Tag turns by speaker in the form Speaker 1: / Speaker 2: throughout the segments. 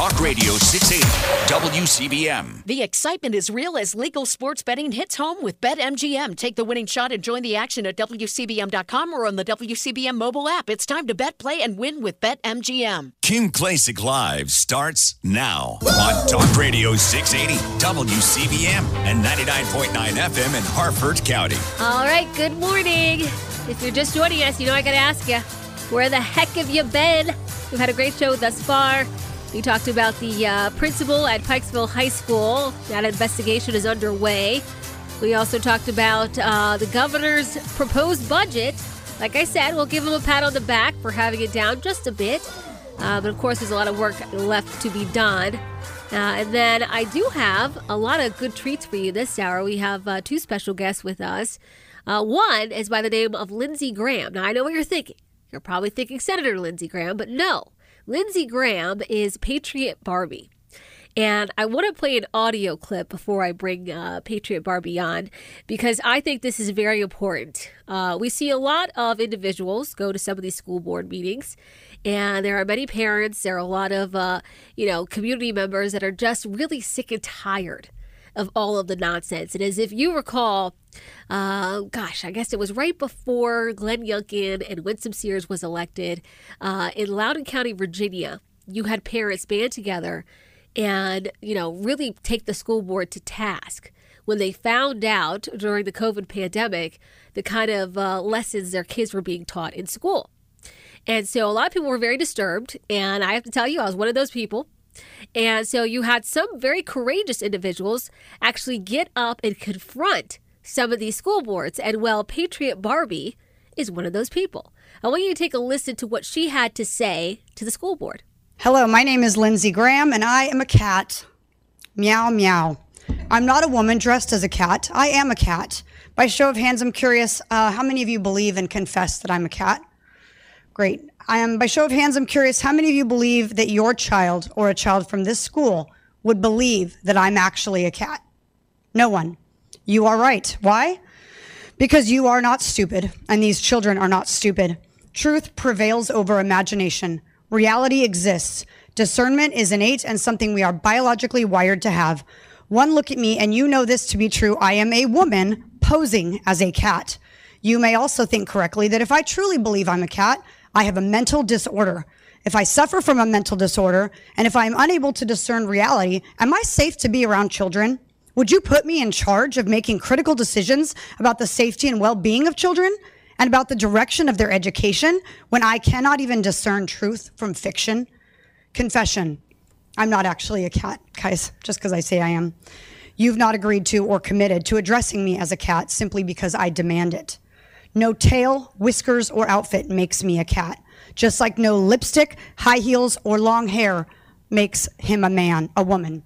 Speaker 1: Talk Radio 680 WCBM.
Speaker 2: The excitement is real as legal sports betting hits home with BetMGM. Take the winning shot and join the action at WCBM.com or on the WCBM mobile app. It's time to bet, play, and win with BetMGM.
Speaker 1: Kim Klacik Live starts now on Talk Radio 680 WCBM and 99.9 FM in Harford County.
Speaker 3: All right, good morning. If you're just joining us, you know I got to ask you, where the heck have you been? We've had a great show thus far. We talked about the uh, principal at Pikesville High School. That investigation is underway. We also talked about uh, the governor's proposed budget. Like I said, we'll give him a pat on the back for having it down just a bit. Uh, but of course, there's a lot of work left to be done. Uh, and then I do have a lot of good treats for you this hour. We have uh, two special guests with us. Uh, one is by the name of Lindsey Graham. Now, I know what you're thinking. You're probably thinking Senator Lindsey Graham, but no. Lindsey Graham is Patriot Barbie. And I want to play an audio clip before I bring uh, Patriot Barbie on because I think this is very important. Uh, we see a lot of individuals go to some of these school board meetings, and there are many parents, there are a lot of, uh, you know, community members that are just really sick and tired of all of the nonsense. And as if you recall, uh, gosh, I guess it was right before Glenn Youngkin and Winsome Sears was elected uh, in Loudoun County, Virginia. You had parents band together and, you know, really take the school board to task when they found out during the COVID pandemic the kind of uh, lessons their kids were being taught in school. And so a lot of people were very disturbed. And I have to tell you, I was one of those people. And so you had some very courageous individuals actually get up and confront some of these school boards. And well, Patriot Barbie is one of those people. I want you to take a listen to what she had to say to the school board.
Speaker 4: Hello, my name is Lindsey Graham, and I am a cat. Meow, meow. I'm not a woman dressed as a cat. I am a cat. By show of hands, I'm curious uh, how many of you believe and confess that I'm a cat? Great. I am, by show of hands, I'm curious how many of you believe that your child or a child from this school would believe that I'm actually a cat? No one. You are right. Why? Because you are not stupid, and these children are not stupid. Truth prevails over imagination. Reality exists. Discernment is innate and something we are biologically wired to have. One look at me, and you know this to be true. I am a woman posing as a cat. You may also think correctly that if I truly believe I'm a cat, I have a mental disorder. If I suffer from a mental disorder, and if I am unable to discern reality, am I safe to be around children? Would you put me in charge of making critical decisions about the safety and well being of children and about the direction of their education when I cannot even discern truth from fiction? Confession I'm not actually a cat, guys, just because I say I am. You've not agreed to or committed to addressing me as a cat simply because I demand it. No tail, whiskers, or outfit makes me a cat, just like no lipstick, high heels, or long hair makes him a man, a woman.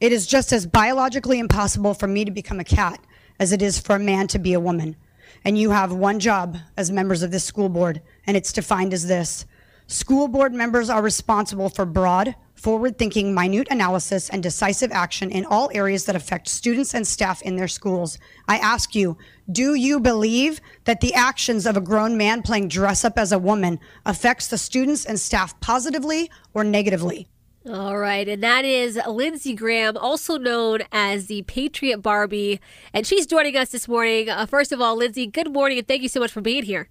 Speaker 4: It is just as biologically impossible for me to become a cat as it is for a man to be a woman. And you have one job as members of this school board, and it's defined as this. School board members are responsible for broad, forward thinking, minute analysis, and decisive action in all areas that affect students and staff in their schools. I ask you, do you believe that the actions of a grown man playing dress up as a woman affects the students and staff positively or negatively?
Speaker 3: All right, and that is Lindsey Graham, also known as the Patriot Barbie, and she's joining us this morning. Uh, first of all, Lindsey, good morning, and thank you so much for being here.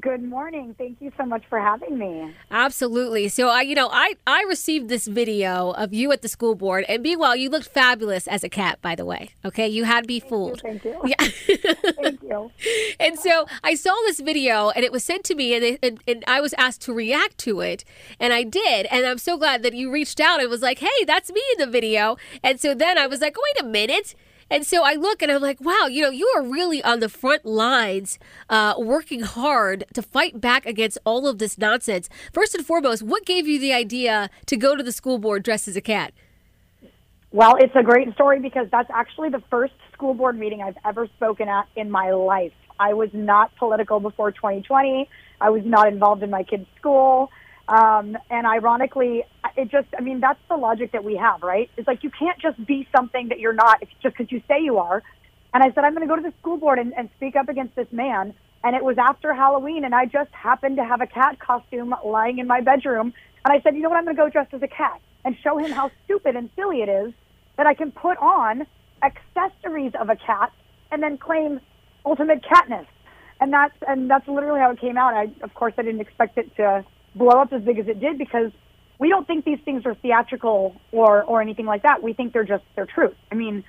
Speaker 5: Good morning. Thank you so much for having me.
Speaker 3: Absolutely. So I, you know, I I received this video of you at the school board, and meanwhile, you looked fabulous as a cat. By the way, okay, you had me fooled.
Speaker 5: Thank you. Thank you. Yeah. thank you.
Speaker 3: And so I saw this video, and it was sent to me, and, they, and and I was asked to react to it, and I did, and I'm so glad that you reached out and was like, "Hey, that's me in the video." And so then I was like, "Wait a minute." And so I look and I'm like, wow, you know, you are really on the front lines, uh, working hard to fight back against all of this nonsense. First and foremost, what gave you the idea to go to the school board dressed as a cat?
Speaker 5: Well, it's a great story because that's actually the first school board meeting I've ever spoken at in my life. I was not political before 2020. I was not involved in my kids' school. Um, and ironically, it just, I mean, that's the logic that we have, right? It's like you can't just be something that you're not just because you say you are. And I said, I'm going to go to the school board and, and speak up against this man. And it was after Halloween, and I just happened to have a cat costume lying in my bedroom. And I said, you know what? I'm going to go dressed as a cat. and show him how stupid and silly it is that I can put on accessories of a cat and then claim ultimate catness. And that's and that's literally how it came out. I of course I didn't expect it to blow up as big as it did because we don't think these things are theatrical or or anything like that. We think they're just they're truth. I mean,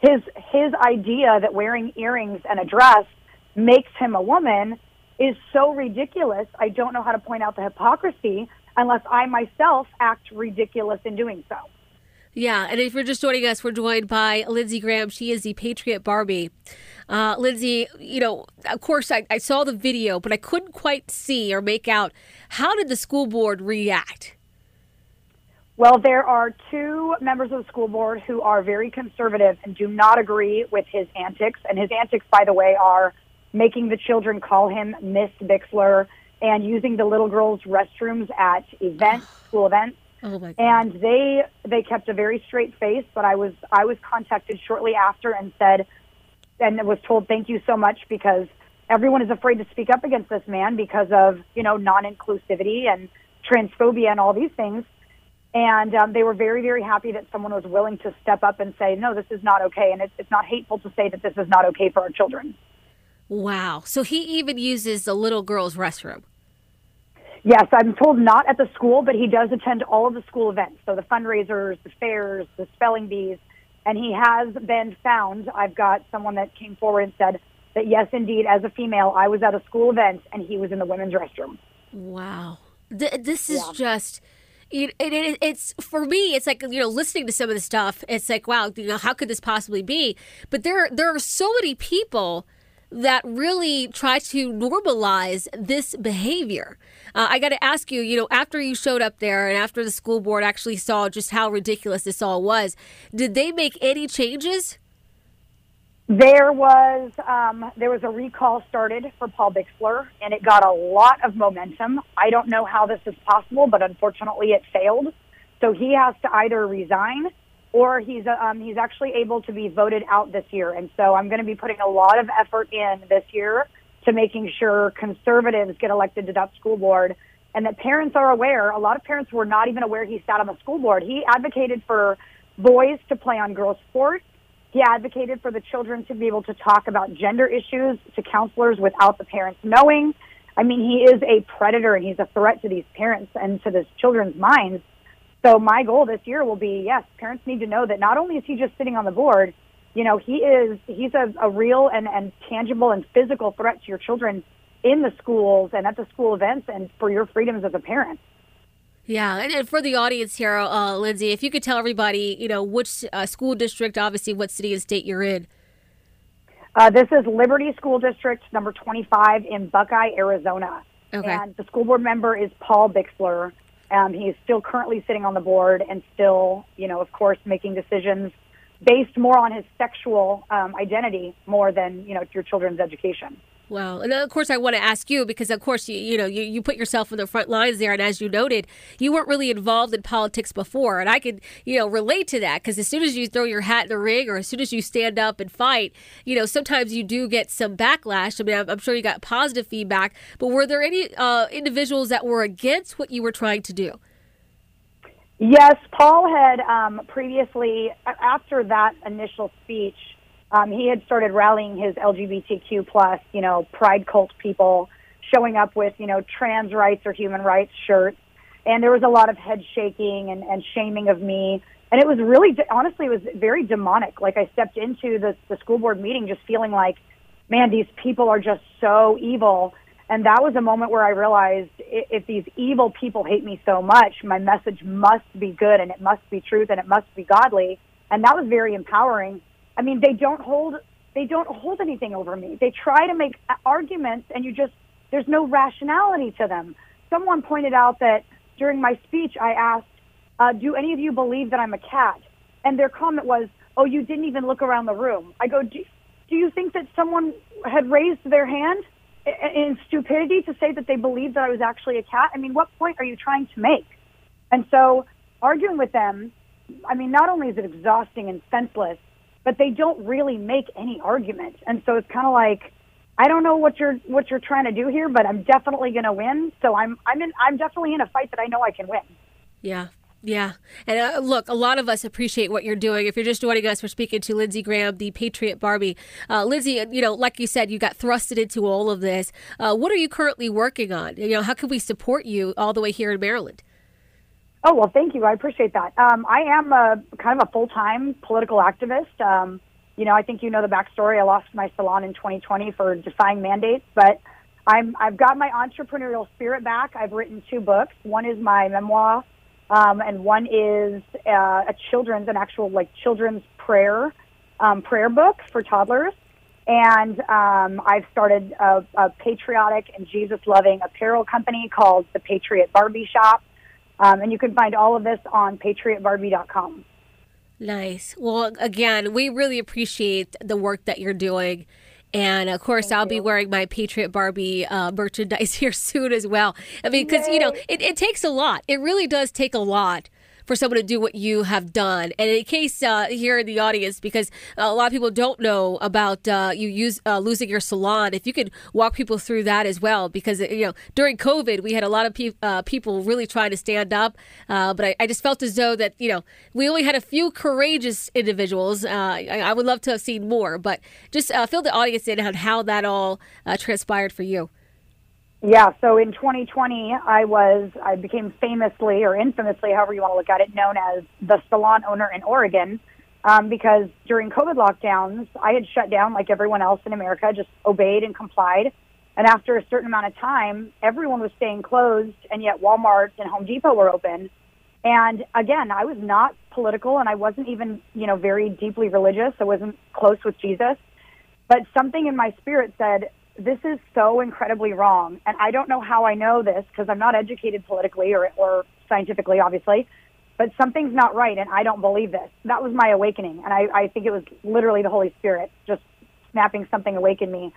Speaker 5: his his idea that wearing earrings and a dress makes him a woman is so ridiculous. I don't know how to point out the hypocrisy unless I myself act ridiculous in doing so.
Speaker 3: Yeah, and if you're just joining us, we're joined by Lindsey Graham. She is the Patriot Barbie. Uh, Lindsey, you know, of course, I, I saw the video, but I couldn't quite see or make out how did the school board react?
Speaker 5: Well, there are two members of the school board who are very conservative and do not agree with his antics. And his antics, by the way, are making the children call him Miss Bixler and using the little girls' restrooms at events, school events.
Speaker 3: Oh my God.
Speaker 5: and they they kept a very straight face but i was i was contacted shortly after and said and was told thank you so much because everyone is afraid to speak up against this man because of you know non-inclusivity and transphobia and all these things and um, they were very very happy that someone was willing to step up and say no this is not okay and it's, it's not hateful to say that this is not okay for our children
Speaker 3: Wow. So he even uses the little girl's restroom.
Speaker 5: Yes, I'm told not at the school, but he does attend all of the school events. So the fundraisers, the fairs, the spelling bees, and he has been found. I've got someone that came forward and said that yes, indeed, as a female, I was at a school event and he was in the women's restroom.
Speaker 3: Wow. Th- this is
Speaker 5: Yeah.
Speaker 3: just. It, it, it, it's for me. It's like you know, listening to some of the stuff. It's like, wow, you know, how could this possibly be? But there, there are so many people that really try to normalize this behavior. Uh, I got to ask you, you know, after you showed up there and after the school board actually saw just how ridiculous this all was, did they make any changes?
Speaker 5: There was um, there was a recall started for Paul Bixler, and it got a lot of momentum. I don't know how this is possible, but unfortunately, it failed. So he has to either resign or he's uh, um, he's actually able to be voted out this year. And so I'm going to be putting a lot of effort in this year to making sure conservatives get elected to that school board and that parents are aware. A lot of parents were not even aware he sat on the school board. He advocated for boys to play on girls' sports. He advocated for the children to be able to talk about gender issues to counselors without the parents knowing. I mean, he is a predator and he's a threat to these parents and to these children's minds. So my goal this year will be yes, parents need to know that not only is he just sitting on the board, you know, he is he's a, a real and, and tangible and physical threat to your children in the schools and at the school events and for your freedoms as a parent.
Speaker 3: Yeah, and, and for the audience here, uh, Lindsey, if you could tell everybody, you know, which uh, school district, obviously, what city and state you're in.
Speaker 5: Uh, this is Liberty School District number 25 in Buckeye, Arizona.
Speaker 3: Okay.
Speaker 5: And the school board member is Paul Bixler. Um, he's still currently sitting on the board and still, you know, of course, making decisions based more on his sexual um, identity more than, you know, your children's education.
Speaker 3: Well, and of course, I want to ask you because, of course, you you know you, you put yourself in the front lines there, and as you noted, you weren't really involved in politics before, and I could you know relate to that because as soon as you throw your hat in the ring, or as soon as you stand up and fight, you know sometimes you do get some backlash. I mean, I'm, I'm sure you got positive feedback, but were there any uh, individuals that were against what you were trying to do?
Speaker 5: Yes, Paul had um, previously, after that initial speech, um, he had started rallying his LGBTQ plus, you know, pride cult people, showing up with, you know, trans rights or human rights shirts, and there was a lot of head shaking and, and shaming of me, and it was really, honestly, it was very demonic. Like I stepped into the, the school board meeting just feeling like, man, these people are just so evil. And that was a moment where I realized if these evil people hate me so much, my message must be good and it must be truth and it must be godly. And that was very empowering. I mean, they don't hold they don't hold anything over me. They try to make arguments and you just there's no rationality to them. Someone pointed out that during my speech I asked, uh, "Do any of you believe that I'm a cat?" And their comment was, "Oh, you didn't even look around the room." I go, "Do, do you think that someone had raised their hand i- in stupidity to say that they believed that I was actually a cat? I mean, what point are you trying to make?" And so, arguing with them, I mean, not only is it exhausting and senseless, but they don't really make any argument. And so it's kind of like, I don't know what you're what you're trying to do here, but I'm definitely going to win. So I'm I'm in I'm definitely in a fight that I know I can win.
Speaker 3: Yeah. Yeah. And uh, look, a lot of us appreciate what you're doing. If you're just joining us, we're speaking to Lindsey Graham, the Patriot Barbie. Uh, Lindsey, you know, like you said, you got thrusted into all of this. Uh, what are you currently working on? You know, how can we support you all the way here in Maryland?
Speaker 5: Oh, well, thank you. I appreciate that. Um, I am a, kind of a full time political activist. Um, you know, I think you know the backstory. I lost my salon in 2020 for defying mandates, but I'm, I've got my entrepreneurial spirit back. I've written two books. One is my memoir, um, and one is uh, a children's, an actual like children's prayer um, prayer book for toddlers. And um, I've started a, a patriotic and Jesus loving apparel company called the Patriot Barbie Shop. Um, and you can find all of this on patriotbarbie.com.
Speaker 3: Nice. Well, again, we really appreciate the work that you're doing. And of course, Thank I'll you. be wearing my Patriot Barbie uh, merchandise here soon as well. I mean, because, you know, it, it takes a lot. It really does take a lot for someone to do what you have done. And in case uh, here in the audience, because a lot of people don't know about uh, you use uh, losing your salon, if you could walk people through that as well, because you know during COVID we had a lot of pe- uh, people really trying to stand up, uh, but I, I, just felt as though that you know we only had a few courageous individuals. Uh, I, I, would love to have seen more, but just fill the audience in on how that all transpired for you.
Speaker 5: Yeah, so in 2020, I was, I became famously or infamously, however you want to look at it, known as the salon owner in Oregon. Um, because during COVID lockdowns, I had shut down like everyone else in America, just obeyed and complied. And after a certain amount of time, everyone was staying closed, and yet Walmart and Home Depot were open. And again, I was not political, and I wasn't even, you know, very deeply religious. I wasn't close with Jesus. But something in my spirit said, this is so incredibly wrong. And I don't know how I know this because I'm not educated politically or, or scientifically, obviously, but something's not right and I don't believe this. That was my awakening. And I, I think it was literally the Holy Spirit just snapping something awake in me.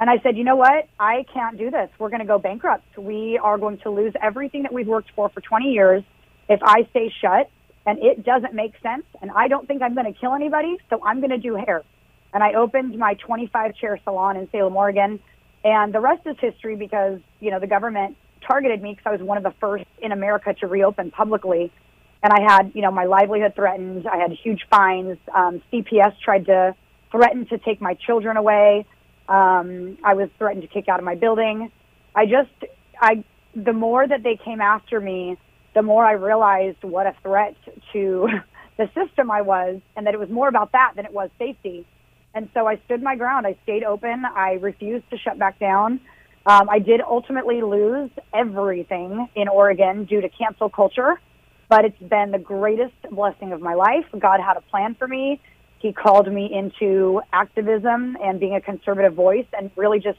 Speaker 5: And I said, you know what? I can't do this. We're going to go bankrupt. We are going to lose everything that we've worked for for 20 years if I stay shut. And it doesn't make sense. And I don't think I'm going to kill anybody. So I'm going to do hair and I opened my 25 chair salon in Salem, Oregon. And the rest is history because, you know, the government targeted me because I was one of the first in America to reopen publicly. And I had, you know, my livelihood threatened. I had huge fines. Um, CPS tried to threaten to take my children away. Um, I was threatened to kick out of my building. I just, I, the more that they came after me, the more I realized what a threat to the system I was, and that it was more about that than it was safety. And so I stood my ground. I stayed open. I refused to shut back down. Um, I did ultimately lose everything in Oregon due to cancel culture, but it's been the greatest blessing of my life. God had a plan for me. He called me into activism and being a conservative voice and really just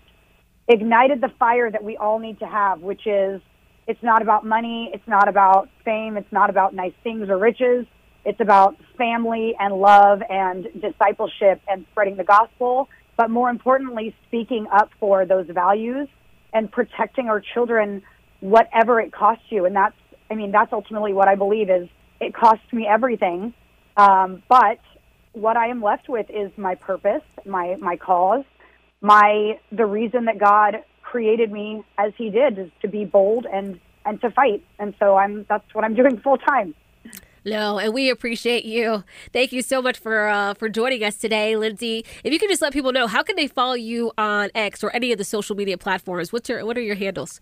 Speaker 5: ignited the fire that we all need to have, which is it's not about money, it's not about fame, it's not about nice things or riches. It's about family and love and discipleship and spreading the gospel, but more importantly, speaking up for those values and protecting our children, whatever it costs you. And that's, I mean, that's ultimately what I believe is it costs me everything. Um, but what I am left with is my purpose, my, my cause, my, the reason that God created me as he did is to be bold and, and to fight. And so I'm, that's what I'm doing full time.
Speaker 3: No, and we appreciate you. Thank you so much for uh, for joining us today, Lindsey. If you could just let people know, how can they follow you on X or any of the social media platforms? What's your what are your handles?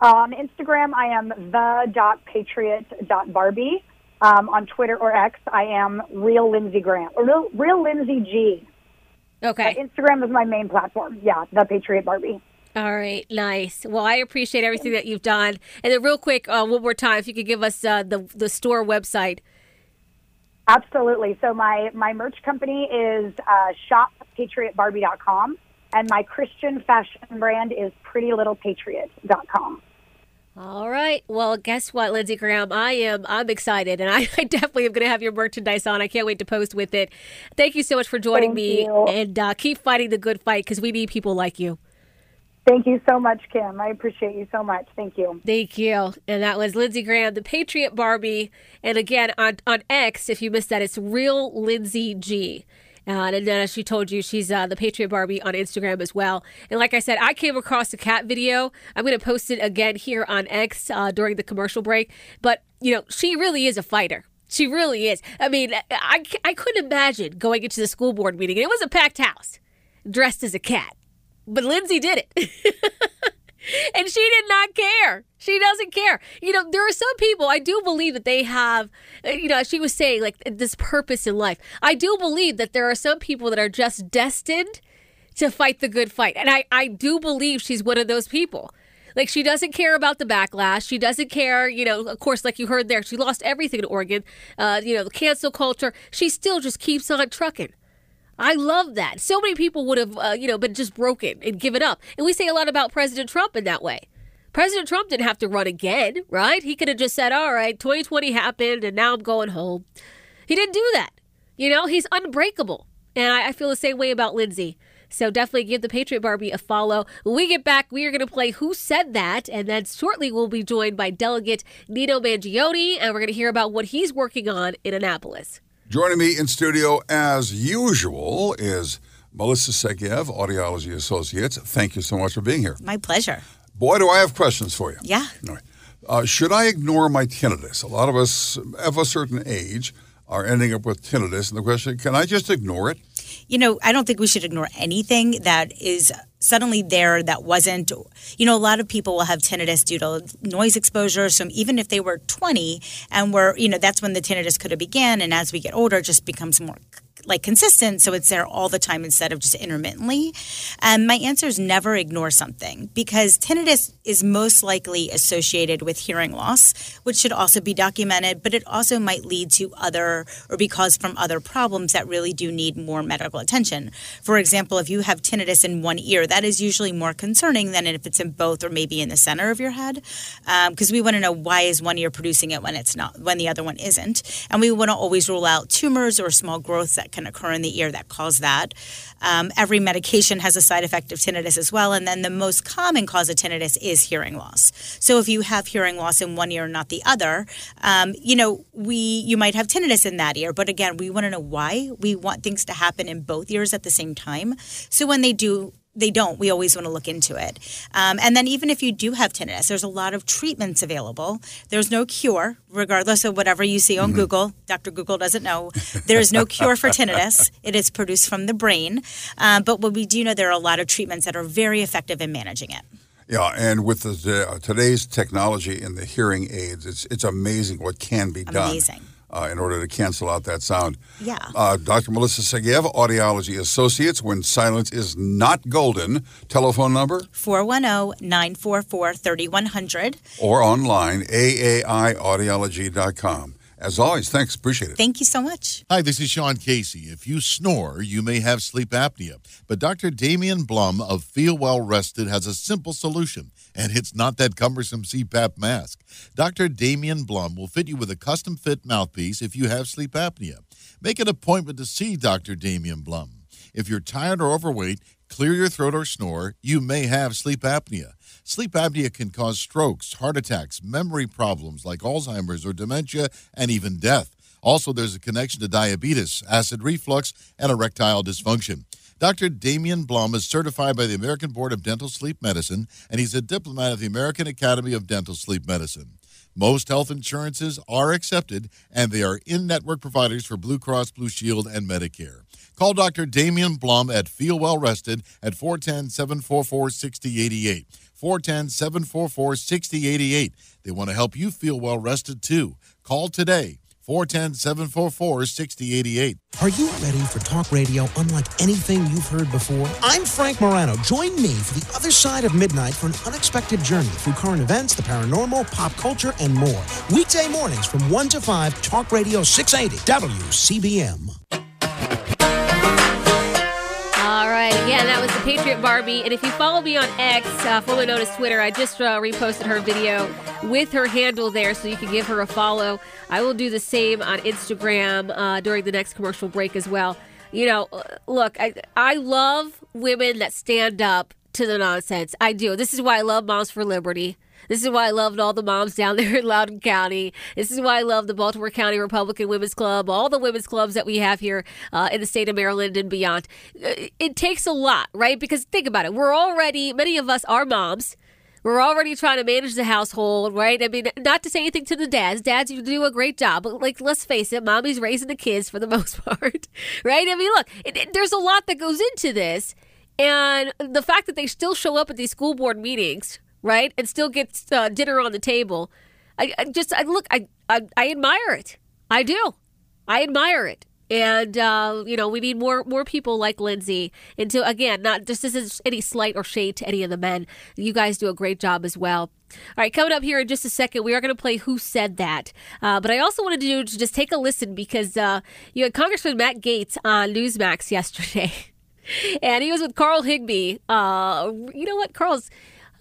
Speaker 5: On Instagram, I am the dot patriot dot Barbie. Um, on Twitter or X, I am real Lindsey Graham or real, real Lindsey G.
Speaker 3: Okay.
Speaker 5: Uh, Instagram is my main platform. Yeah, the Patriot Barbie.
Speaker 3: All right, nice. Well, I appreciate everything that you've done. And then, real quick, uh, one more time, if you could give us uh, the the store website.
Speaker 5: Absolutely. So my my merch company is uh, shoppatriotbarbie.com, and my Christian fashion brand is prettylittlepatriot.com.
Speaker 3: All right. Well, guess what, Lindsey Graham? I am I'm excited, and I, I definitely am going to have your merchandise on. I can't wait to post with it. Thank you so much for joining
Speaker 5: Thank
Speaker 3: me,
Speaker 5: you.
Speaker 3: and uh, keep fighting the good fight because we need people like you.
Speaker 5: Thank you so much, Kim. I appreciate you so much. Thank you.
Speaker 3: Thank you. And that was Lindsey Graham, the Patriot Barbie. And again, on, on X, if you missed that, it's Real Lindsey G. Uh, and then, as she told you, she's uh, the Patriot Barbie on Instagram as well. And like I said, I came across a cat video. I'm going to post it again here on X uh, during the commercial break. But, you know, she really is a fighter. She really is. I mean, I, I couldn't imagine going into the school board meeting. And it was a packed house, dressed as a cat. But Lindsey did it. and she did not care. She doesn't care. You know, there are some people, I do believe that they have, you know, she was saying, like this purpose in life. I do believe that there are some people that are just destined to fight the good fight. And I, I do believe she's one of those people. Like she doesn't care about the backlash. She doesn't care, you know, of course, like you heard there, she lost everything in Oregon. Uh, you know, the cancel culture. She still just keeps on trucking. I love that. So many people would have, uh, you know, been just broken and given up. And we say a lot about President Trump in that way. President Trump didn't have to run again, right? He could have just said, all right, 2020 happened and now I'm going home. He didn't do that. You know, he's unbreakable. And I, I feel the same way about Lindsey. So definitely give the Patriot Barbie a follow. When we get back, we are going to play Who Said That? And then shortly we'll be joined by Delegate Nino Mangione, and we're going to hear about what he's working on in Annapolis.
Speaker 6: Joining me in studio as usual is Melissa Segev, Audiology Associates. Thank you so much for being here.
Speaker 7: My pleasure.
Speaker 6: Boy, do I have questions for you.
Speaker 7: Yeah.
Speaker 6: Right. Uh, should I ignore my tinnitus? A lot of us of a certain age are ending up with tinnitus, and the question: Can I just ignore it?
Speaker 7: You know, I don't think we should ignore anything that is suddenly there that wasn't. You know, a lot of people will have tinnitus due to noise exposure. So even if they were 20 and were, you know, that's when the tinnitus could have began, and as we get older, it just becomes more like consistent so it's there all the time instead of just intermittently. Um, my answer is never ignore something because tinnitus is most likely associated with hearing loss which should also be documented but it also might lead to other or be caused from other problems that really do need more medical attention. For example if you have tinnitus in one ear that is usually more concerning than if it's in both or maybe in the center of your head because um, we want to know why is one ear producing it when it's not when the other one isn't. And we want to always rule out tumors or small growths that can occur in the ear that cause that. Um, every medication has a side effect of tinnitus as well. And then the most common cause of tinnitus is hearing loss. So if you have hearing loss in one ear, and not the other, um, you know, we you might have tinnitus in that ear. But again, we want to know why. We want things to happen in both ears at the same time. So when they do they don't. We always want to look into it. Um, and then, even if you do have tinnitus, there's a lot of treatments available. There's no cure, regardless of whatever you see on mm-hmm. Google. Dr. Google doesn't know. There is no cure for tinnitus. It is produced from the brain. Um, but what we do know, there are a lot of treatments that are very effective in managing it.
Speaker 6: Yeah, and with the, uh, today's technology and the hearing aids, it's it's amazing what can be
Speaker 7: done. Amazing
Speaker 6: uh, in order to cancel out that sound.
Speaker 7: Yeah. Uh,
Speaker 6: Dr. Melissa Segev, Audiology Associates, when silence is not golden. Telephone number?
Speaker 7: 410 944 3100.
Speaker 6: Or online, aaiaudiology.com. As always, thanks. Appreciate it.
Speaker 7: Thank you so much.
Speaker 8: Hi, this is Sean Casey. If you snore, you may have sleep apnea. But Dr. Damian Blum of Feel Well Rested has a simple solution, and it's not that cumbersome CPAP mask. Dr. Damian Blum will fit you with a custom fit mouthpiece if you have sleep apnea. Make an appointment to see Dr. Damian Blum. If you're tired or overweight, clear your throat or snore, you may have sleep apnea. Sleep apnea can cause strokes, heart attacks, memory problems like Alzheimer's or dementia, and even death. Also, there's a connection to diabetes, acid reflux, and erectile dysfunction. Dr. Damian Blum is certified by the American Board of Dental Sleep Medicine, and he's a diplomat of the American Academy of Dental Sleep Medicine. Most health insurances are accepted, and they are in network providers for Blue Cross Blue Shield and Medicare. Call Dr. Damian Blum at Feel Well Rested at 410 744 6088. 410 744 6088. They want to help you feel well rested too. Call today. 410 744 6088.
Speaker 9: Are you ready for talk radio unlike anything you've heard before? I'm Frank Morano. Join me for the other side of midnight for an unexpected journey through current events, the paranormal, pop culture, and more. Weekday mornings from 1 to 5, Talk Radio 680 WCBM.
Speaker 3: Yeah, that was the Patriot Barbie. And if you follow me on X, uh, formerly known as Twitter, I just uh, reposted her video with her handle there so you can give her a follow. I will do the same on Instagram uh, during the next commercial break as well. You know, uh, look, I, I love women that stand up to the nonsense. I do. This is why I love Moms for Liberty. This is why I loved all the moms down there in Loudoun County. This is why I love the Baltimore County Republican Women's Club, all the women's clubs that we have here uh, in the state of Maryland and beyond. Uh, it takes a lot, right? Because think about it. We're already, many of us are moms. We're already trying to manage the household, right? I mean, not to say anything to the dads. Dads, you do a great job. But, like, let's face it, mommy's raising the kids for the most part, right? I mean, look, it, it, there's a lot that goes into this. And the fact that they still show up at these school board meetings, right, and still get uh, dinner on the table, I, I just, I look, I, I, I admire it. I do. I admire it. And uh, you know, we need more more people like Lindsey. And to again, not just this is any slight or shade to any of the men. You guys do a great job as well. All right, coming up here in just a second, we are going to play Who Said That. Uh, but I also wanted to, do, to just take a listen because uh, you had Congressman Matt Gaetz on Newsmax yesterday. and he was with Carl Higbie. Uh, you know what? Carl's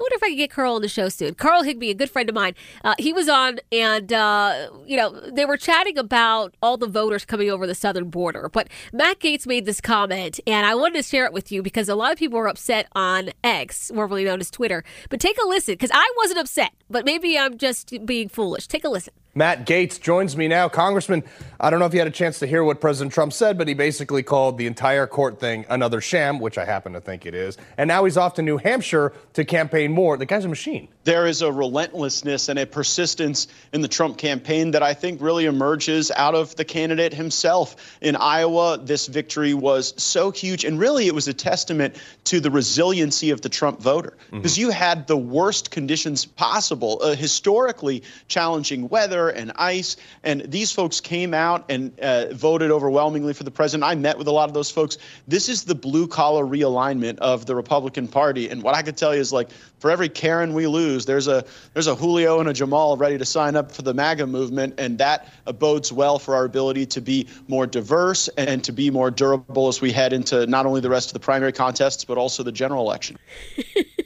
Speaker 3: wonder if I can get Carl on the show soon. Carl Higbie, a good friend of mine, uh, he was on, and uh, you know they were chatting about all the voters coming over the southern border. But Matt Gaetz made this comment, and I wanted to share it with you because a lot of people were upset on X, formerly known as Twitter. But take a listen, because I wasn't upset, but maybe I'm just being foolish. Take a listen.
Speaker 10: Matt Gaetz joins me now. Congressman, I don't know if you had a chance to hear what President Trump said, but he basically called the entire court thing another sham, which I happen to think it is. And now he's off to New Hampshire to campaign more. The guy's a machine.
Speaker 11: There is a relentlessness and a persistence in the Trump campaign that I think really emerges out of the candidate himself. In Iowa, this victory was so huge. And really, it was a testament to the resiliency of the Trump voter. Because mm-hmm. you had the worst conditions possible, uh, historically challenging weather and ice. And these folks came out and uh, voted overwhelmingly for the president. I met with a lot of those folks. This is the blue collar realignment of the Republican Party. And what I could tell you is like, for every Karen we lose, there's a there's a Julio and a Jamal ready to sign up for the MAGA movement, and that bodes well for our ability to be more diverse and to be more durable as we head into not only the rest of the primary contests but also the general election.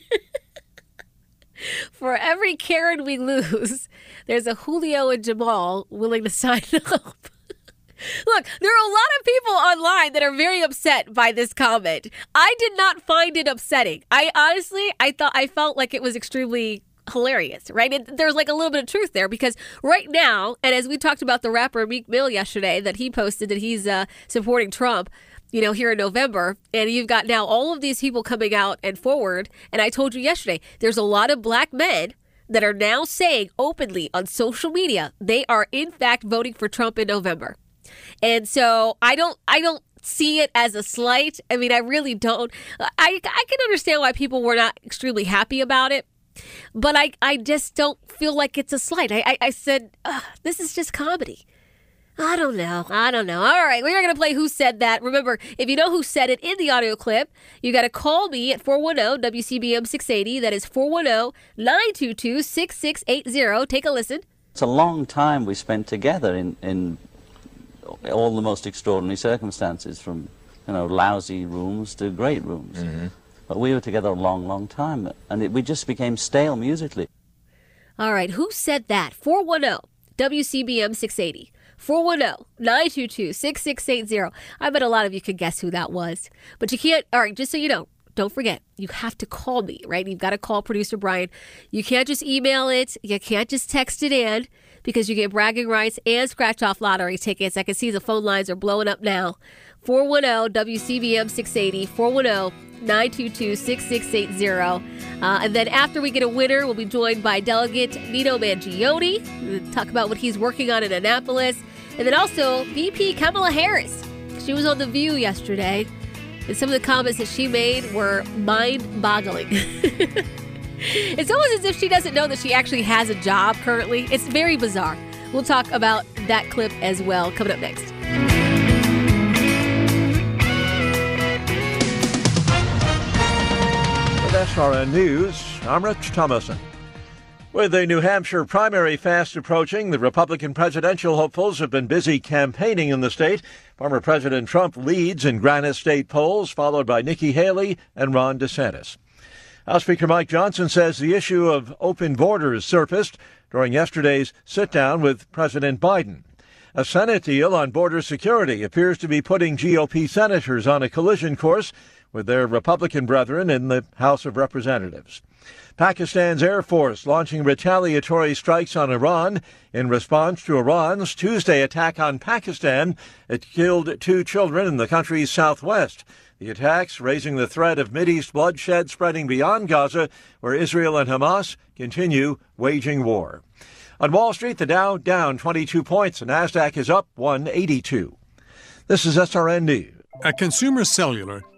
Speaker 3: for every Karen we lose, there's a Julio and Jamal willing to sign up. Look, there are a lot of people online that are very upset by this comment. I did not find it upsetting. I honestly, I thought I felt like it was extremely hilarious, right? There's like a little bit of truth there because right now, and as we talked about the rapper Meek Mill yesterday, that he posted that he's uh, supporting Trump you know, here in November. And you've got now all of these people coming out and forward. And I told you yesterday, there's a lot of black men that are now saying openly on social media they are in fact voting for Trump in November. And so I don't I don't see it as a slight. I mean, I really don't. I I can understand why people were not extremely happy about it. But I, I just don't feel like it's a slight. I, I, I said, this is just comedy. I don't know. I don't know. All right, we are going to play Who Said That. Remember, if you know who said it in the audio clip, you got to call me at 410 WCBM 680. That is 410 922 6680. Take a listen.
Speaker 12: It's a long time we spent together in, in all the most extraordinary circumstances, from you know lousy rooms to great rooms. Mm-hmm. But we were together a long, long time, and it, we just became stale musically.
Speaker 3: All right, who said that? 410 WCBM 680. 410 922 6680. I bet a lot of you could guess who that was. But you can't, all right, just so you know, don't forget, you have to call me, right? You've got to call producer Brian. You can't just email it, you can't just text it in because you get bragging rights and scratch off lottery tickets. I can see the phone lines are blowing up now. 410 WCBM 680, 410 922 6680. Uh, and then after we get a winner, we'll be joined by Delegate Nino Mangione. We'll talk about what he's working on in Annapolis. And then also VP Kamala Harris. She was on The View yesterday, and some of the comments that she made were mind boggling. it's almost as if she doesn't know that she actually has a job currently. It's very bizarre. We'll talk about that clip as well coming up next.
Speaker 13: SRN News, I'm Rich Thomason. With the New Hampshire primary fast approaching, the Republican presidential hopefuls have been busy campaigning in the state. Former President Trump leads in Granite State polls, followed by Nikki Haley and Ron DeSantis. House Speaker Mike Johnson says the issue of open borders surfaced during yesterday's sit down with President Biden. A Senate deal on border security appears to be putting GOP senators on a collision course with their Republican brethren in the House of Representatives. Pakistan's Air Force launching retaliatory strikes on Iran in response to Iran's Tuesday attack on Pakistan. It killed two children in the country's southwest. The attacks raising the threat of Mideast bloodshed spreading beyond Gaza, where Israel and Hamas continue waging war. On Wall Street, the Dow down 22 points, the Nasdaq is up 182. This is SRN News.
Speaker 14: At Consumer Cellular,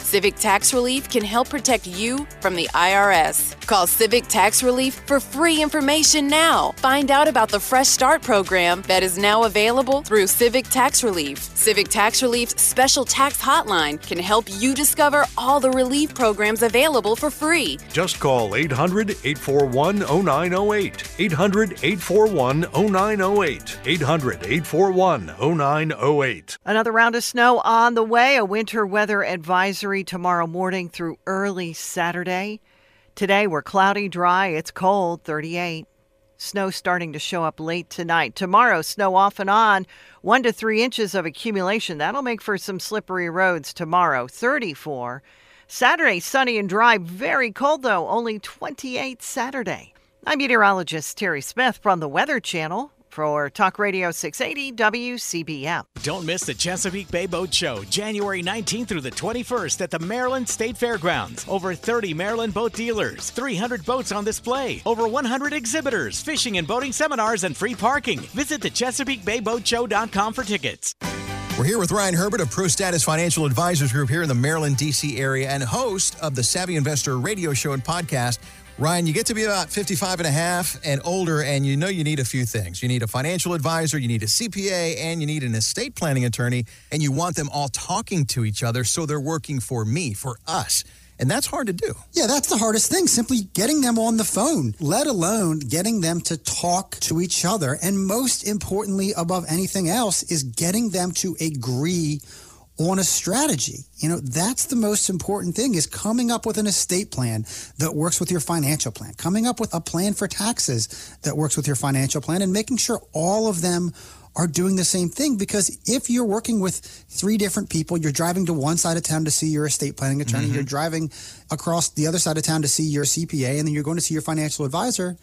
Speaker 15: Civic Tax Relief can help protect you from the IRS. Call Civic Tax Relief for free information now. Find out about the Fresh Start program that is now available through Civic Tax Relief. Civic Tax Relief's special tax hotline can help you discover all the relief programs available for free.
Speaker 16: Just call 800 841 0908. 800 841 0908. 800 841 0908.
Speaker 17: Another round of snow on the way. A winter weather advisory tomorrow morning through early Saturday. Today we're cloudy, dry. It's cold, 38. Snow starting to show up late tonight. Tomorrow, snow off and on, one to three inches of accumulation. That'll make for some slippery roads tomorrow, 34. Saturday, sunny and dry, very cold though, only 28 Saturday. I'm meteorologist Terry Smith from the Weather Channel for Talk Radio 680 WCBM.
Speaker 18: Don't miss the Chesapeake Bay Boat Show, January 19th through the 21st at the Maryland State Fairgrounds. Over 30 Maryland boat dealers, 300 boats on display, over 100 exhibitors, fishing and boating seminars, and free parking. Visit the ChesapeakeBayBoatShow.com for tickets.
Speaker 19: We're here with Ryan Herbert of Pro Status Financial Advisors Group here in the Maryland, D.C. area and host of the Savvy Investor radio show and podcast. Ryan, you get to be about 55 and a half and older, and you know you need a few things. You need a financial advisor, you need a CPA, and you need an estate planning attorney, and you want them all talking to each other so they're working for me, for us. And that's hard to do.
Speaker 20: Yeah, that's the hardest thing, simply getting them on the phone, let alone getting them to talk to each other. And most importantly, above anything else, is getting them to agree on a strategy. You know, that's the most important thing is coming up with an estate plan that works with your financial plan, coming up with a plan for taxes that works with your financial plan and making sure all of them are doing the same thing because if you're working with three different people, you're driving to one side of town to see your estate planning attorney, mm-hmm. you're driving across the other side of town to see your CPA, and then you're going to see your financial advisor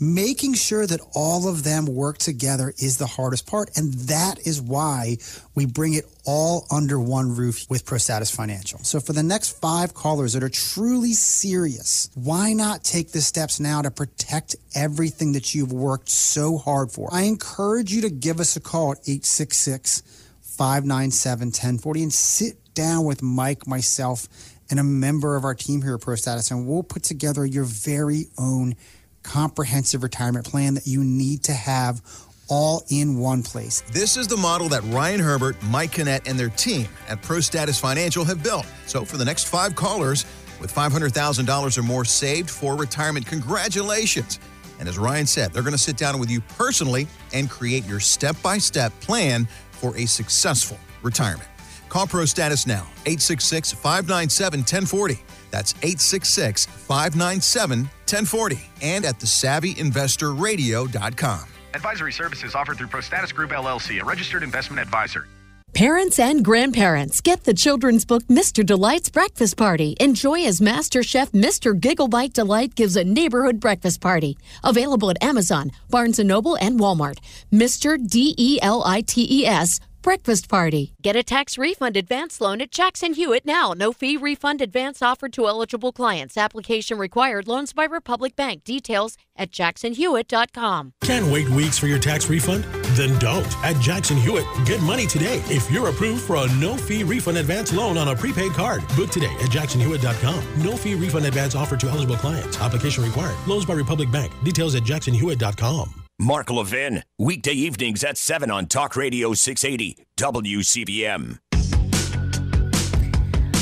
Speaker 20: making sure that all of them work together is the hardest part. And that is why we bring it all under one roof with ProStatus Financial. So for the next five callers that are truly serious, why not take the steps now to protect everything that you've worked so hard for? I encourage you to give us a call at 866 597 1040 and sit down with Mike, myself, and a member of our team here at ProStatus, and we'll put together your very own comprehensive retirement plan that you need to have all in one place.
Speaker 19: This is the model that Ryan Herbert, Mike Kinnett, and their team at ProStatus Financial have built. So for the next five callers with $500,000 or more saved for retirement, congratulations. And as Ryan said, they're going to sit down with you personally and create your step by step plan for a successful retirement. Call ProStatus now, 866 597 1040. That's 866 597 1040 and at thesavvyinvestorradio.com.
Speaker 21: Advisory services offered through ProStatus Group LLC, a registered investment advisor.
Speaker 2: Parents and grandparents, get the children's book Mr. Delight's Breakfast Party. Enjoy as Master Chef Mr. Gigglebite Delight gives a neighborhood breakfast party. Available at Amazon, Barnes & Noble, and Walmart. Mr. D-E-L-I-T-E-S Breakfast Party. Get a tax refund advance loan at Jackson Hewitt now. No fee refund advance offered to eligible clients. Application required. Loans by Republic Bank. Details at jacksonhewitt.com.
Speaker 9: Can't wait weeks for your tax refund? Then don't. At Jackson Hewitt, get money today if you're approved for a no fee refund advance loan on a prepaid card. Book today at jacksonhewitt.com. No fee refund advance offered to eligible clients. Application required. Loans by Republic Bank. Details at jacksonhewitt.com.
Speaker 1: Mark Levin, weekday evenings at 7 on Talk Radio 680 WCBM.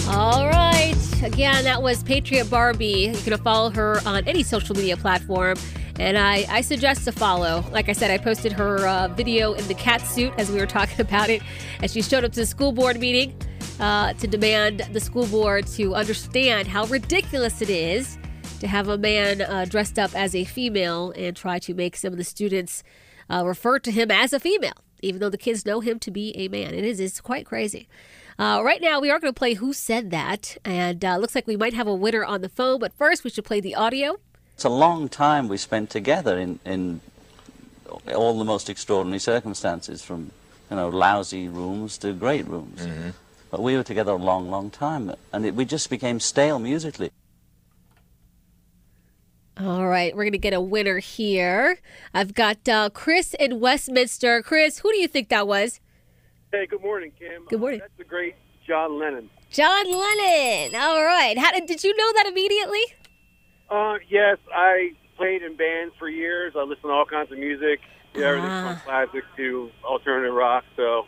Speaker 3: All right. Again, that was Patriot Barbie. You can follow her on any social media platform. And I, I suggest to follow. Like I said, I posted her uh, video in the cat suit as we were talking about it. As she showed up to the school board meeting uh, to demand the school board to understand how ridiculous it is to have a man uh, dressed up as a female and try to make some of the students uh, refer to him as a female, even though the kids know him to be a man. It is it's quite crazy. Uh, right now, we are going to play Who Said That, and uh, looks like we might have a winner on the phone. But first, we should play the audio.
Speaker 12: It's a long time we spent together in, in all the most extraordinary circumstances, from you know lousy rooms to great rooms. But we were together a long, long time, and it, we just became stale musically.
Speaker 3: All right, we're going to get a winner here. I've got uh, Chris in Westminster. Chris, who do you think that was?
Speaker 22: Hey, good morning, Kim.
Speaker 3: Good morning.
Speaker 22: Uh, that's the great John Lennon.
Speaker 3: John Lennon. All right. How did, did you know that immediately?
Speaker 22: Uh, yes, I played in bands for years. I listened to all kinds of music, yeah, everything
Speaker 3: Ah.
Speaker 22: from classic to alternative rock. So,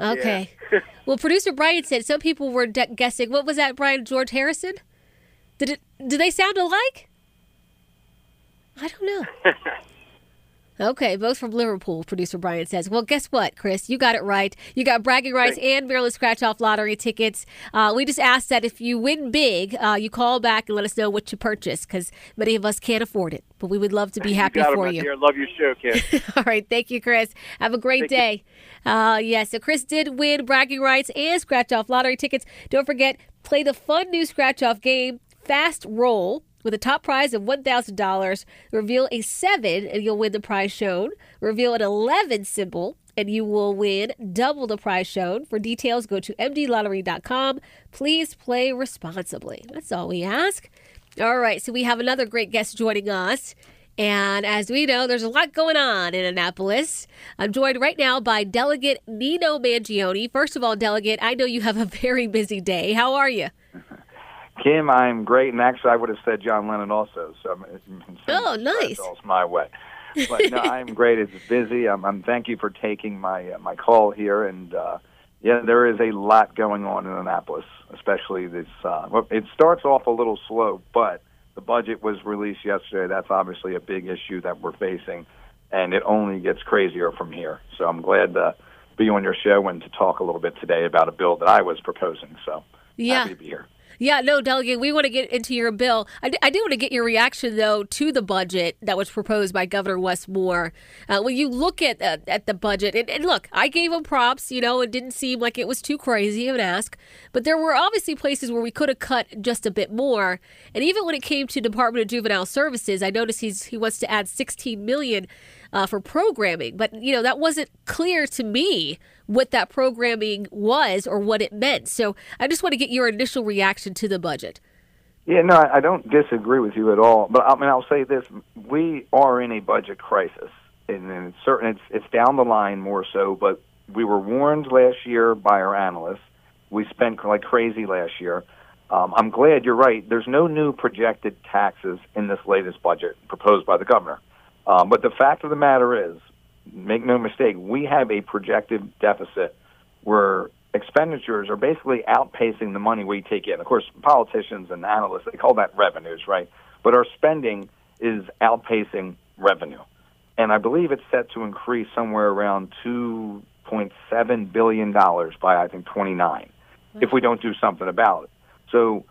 Speaker 3: Okay. well, producer Brian said some people were de- guessing. What was that, Brian? George Harrison? Did it? Do they sound alike? I don't know. Okay, both from Liverpool, producer Brian says. Well, guess what, Chris? You got it right. You got bragging rights and Maryland Scratch Off Lottery tickets. Uh, we just asked that if you win big, uh, you call back and let us know what you purchased because many of us can't afford it. But we would love to be happy
Speaker 22: you
Speaker 3: for you.
Speaker 22: dear. Love your show, Kim.
Speaker 3: All right, thank you, Chris. Have a great
Speaker 22: Thank
Speaker 3: day. Uh, yeah, so Chris did win bragging rights and scratch off lottery tickets. Don't forget, play the fun new scratch off game, Fast Roll. With a top prize of $1,000, reveal a 7 and you'll win the prize shown. Reveal an 11 symbol and you will win double the prize shown. For details, go to mdlottery.com. Please play responsibly. That's all we ask. All right, so we have another great guest joining us. And as we know, there's a lot going on in Annapolis. I'm joined right now by Delegate Nino Mangione. First of all, Delegate, I know you have a very busy day. How are you?
Speaker 23: Kim, I'm great, and actually, I would have said John Lennon also. So, I'm,
Speaker 3: Oh, nice.
Speaker 23: It's my way. But no, I'm great. It's busy. I'm, I'm. Thank you for taking my uh, my call here, and uh, yeah, there is a lot going on in Annapolis, especially this. Uh, well, it starts off a little slow, but the budget was released yesterday. That's obviously a big issue that we're facing, and it only gets crazier from here. So I'm glad to be on your show and to talk a little bit today about a bill that I was proposing. So
Speaker 3: Yeah.
Speaker 23: happy to be here.
Speaker 3: Yeah, no, Delegate, we want to get into your bill. I, d- I do want to get your reaction, though, to the budget that was proposed by Governor Wes Moore. Uh, when you look at uh, at the budget, and, and look, I gave him props, you know, it didn't seem like it was too crazy of an ask, but there were obviously places where we could have cut just a bit more. And even when it came to Department of Juvenile Services, I noticed he's he wants to add 16 million uh, for programming, but you know that wasn't clear to me what that programming was or what it meant. So I just want to get your initial reaction to the budget.
Speaker 23: Yeah, no, I don't disagree with you at all. But I mean, I'll say this: we are in a budget crisis, and, and it's certain it's it's down the line more so. But we were warned last year by our analysts. We spent like crazy last year. Um, I'm glad you're right. There's no new projected taxes in this latest budget proposed by the governor. Um, but the fact of the matter is, make no mistake, we have a projected deficit where expenditures are basically outpacing the money we take in. Of course, politicians and analysts they call that revenues, right? But our spending is outpacing revenue, and I believe it's set to increase somewhere around two point seven billion dollars by I think twenty nine, if we don't do something about it. So.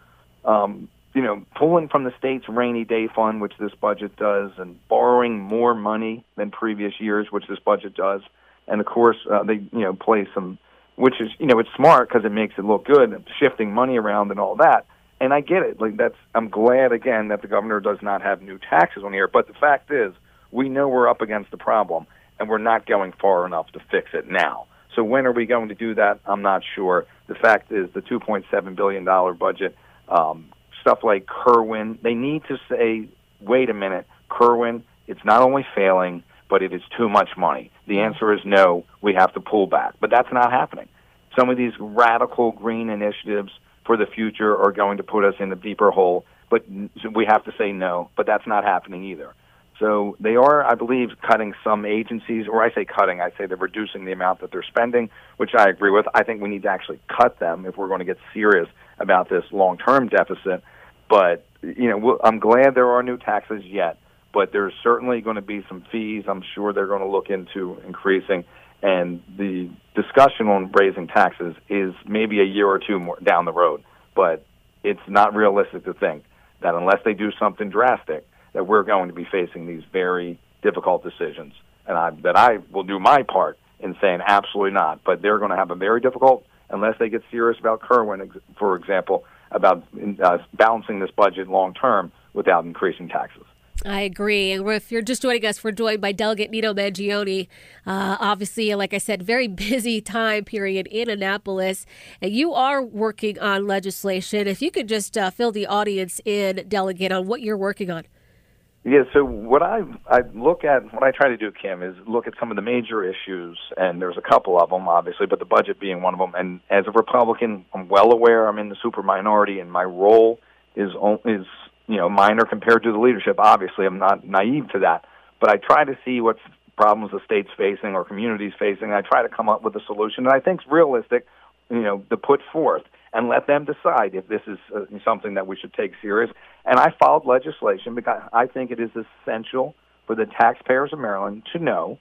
Speaker 23: Um, you know, pulling from the state's rainy day fund, which this budget does, and borrowing more money than previous years, which this budget does, and of course uh, they you know play some, which is you know it's smart because it makes it look good, shifting money around and all that. And I get it. Like that's I'm glad again that the governor does not have new taxes on here. But the fact is, we know we're up against the problem, and we're not going far enough to fix it now. So when are we going to do that? I'm not sure. The fact is, the 2.7 billion dollar budget. Um, stuff like Kirwan, they need to say, wait a minute, Kirwan, it's not only failing, but it is too much money. The answer is no, we have to pull back. But that's not happening. Some of these radical green initiatives for the future are going to put us in a deeper hole, but we have to say no, but that's not happening either. So they are, I believe, cutting some agencies, or I say cutting, I say they're reducing the amount that they're spending, which I agree with. I think we need to actually cut them if we're going to get serious about this long-term deficit. But you know, I'm glad there are new taxes yet, but there's certainly going to be some fees. I'm sure they're going to look into increasing, and the discussion on raising taxes is maybe a year or two more down the road. But it's not realistic to think that unless they do something drastic, that we're going to be facing these very difficult decisions. And I, that I will do my part in saying absolutely not. But they're going to have a very difficult, unless they get serious about Kirwan, for example, about uh, balancing this budget long term without increasing taxes.
Speaker 3: I agree. And if you're just joining us, we're joined by Delegate Nino Mangione. Uh, obviously, like I said, very busy time period in Annapolis. And you are working on legislation. If you could just uh, fill the audience in, Delegate, on what you're working on.
Speaker 23: Yeah, so what I I look at, what I try to do, Kim, is look at some of the major issues, and there's a couple of them, obviously, but the budget being one of them. And as a Republican, I'm well aware I'm in the super minority, and my role is is you know minor compared to the leadership. Obviously, I'm not naive to that, but I try to see what problems the state's facing or communities facing. I try to come up with a solution that I think is realistic, you know, to put forth and let them decide if this is uh, something that we should take serious. And I filed legislation because I think it is essential for the taxpayers of Maryland to know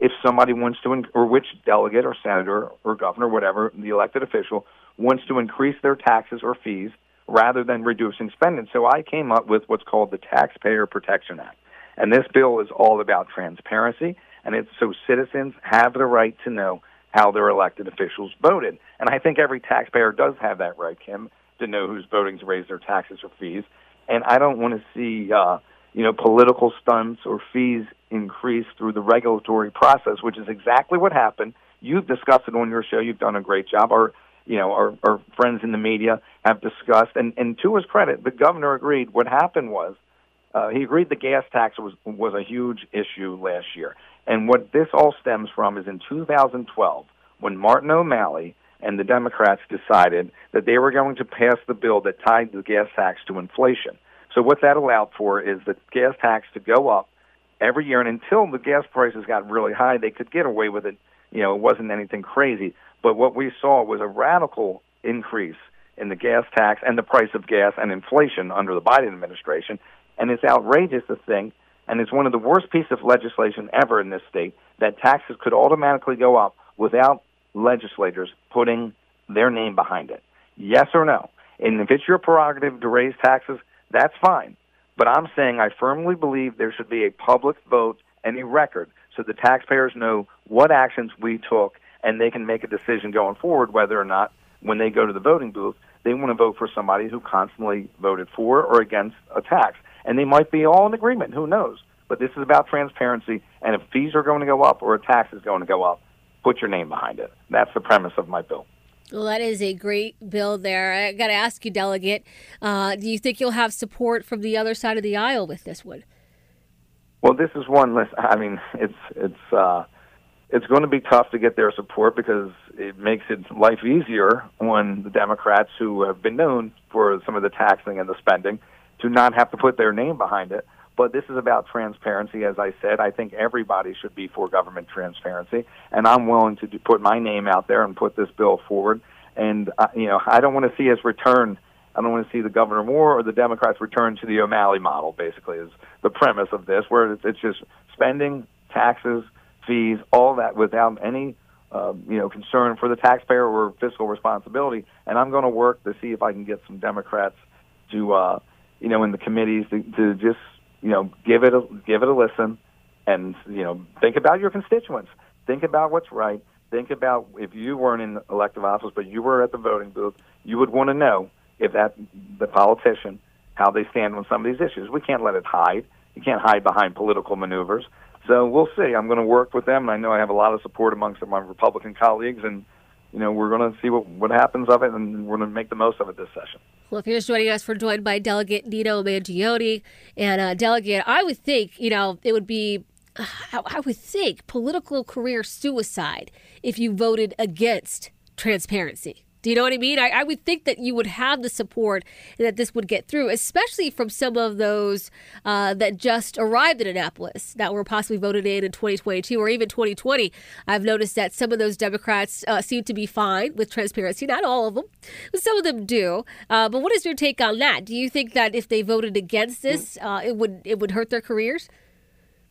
Speaker 23: if somebody wants to, or which delegate or senator or governor, whatever, the elected official, wants to increase their taxes or fees rather than reducing spending. So I came up with what's called the Taxpayer Protection Act. And this bill is all about transparency, and it's so citizens have the right to know how their elected officials voted. And I think every taxpayer does have that right, Kim, to know who's voting to raise their taxes or fees. And I don't want to see, uh, you know, political stunts or fees increase through the regulatory process, which is exactly what happened. You've discussed it on your show. You've done a great job. Our, you know, our, our friends in the media have discussed, and, and to his credit, the governor agreed. What happened was uh, he agreed the gas tax was was a huge issue last year. And what this all stems from is in 2012, when Martin O'Malley and the Democrats decided that they were going to pass the bill that tied the gas tax to inflation. So what that allowed for is the gas tax to go up every year, and until the gas prices got really high, they could get away with it. You know, it wasn't anything crazy. But what we saw was a radical increase in the gas tax and the price of gas and inflation under the Biden administration. And it's outrageous to think and it's one of the worst pieces of legislation ever in this state that taxes could automatically go up without legislators putting their name behind it. Yes or no? And if it's your prerogative to raise taxes, that's fine. But I'm saying I firmly believe there should be a public vote and a record so the taxpayers know what actions we took and they can make a decision going forward whether or not when they go to the voting booth they want to vote for somebody who constantly voted for or against a tax and they might be all in agreement. Who knows? But this is about transparency, and if fees are going to go up or a tax is going to go up, put your name behind it. That's the premise of my bill.
Speaker 3: Well, that is a great bill there. I got to ask you, Delegate, uh, do you think you'll have support from the other side of the aisle with this one?
Speaker 23: Well, this is one list. I mean, it's it's uh, it's going to be tough to get their support because it makes it life easier when the Democrats, who have been known for some of the taxing and the spending, to not have to put their name behind it. But this is about transparency, as I said. I think everybody should be for government transparency, and I'm willing to do, put my name out there and put this bill forward. And uh, you know, I don't want to see us return. I don't want to see the governor Moore or the Democrats return to the O'Malley model. Basically, is the premise of this, where it's just spending, taxes, fees, all that without any uh, you know concern for the taxpayer or fiscal responsibility. And I'm going to work to see if I can get some Democrats to uh, you know, in the committees to, to just, you know, give it a give it a listen, and you know, think about your constituents. Think about what's right. Think about if you weren't in elective office, but you were at the voting booth, you would want to know if that the politician how they stand on some of these issues. We can't let it hide. You can't hide behind political maneuvers. So we'll see. I'm going to work with them, and I know I have a lot of support amongst my Republican colleagues, and you know, we're going to see what, what happens of it, and we're going to make the most of it this session.
Speaker 3: Well, if you're just joining us, we're joined by Delegate Nino Mangione. And uh, Delegate, I would think, you know, it would be, I would think, political career suicide if you voted against transparency. Do you know what I mean? I, I would think that you would have the support that this would get through, especially from some of those uh, that just arrived in Annapolis that were possibly voted in in 2022 or even 2020. I've noticed that some of those Democrats uh, seem to be fine with transparency. Not all of them, but some of them do. Uh, but what is your take on that? Do you think that if they voted against this, uh, it would it would hurt their careers?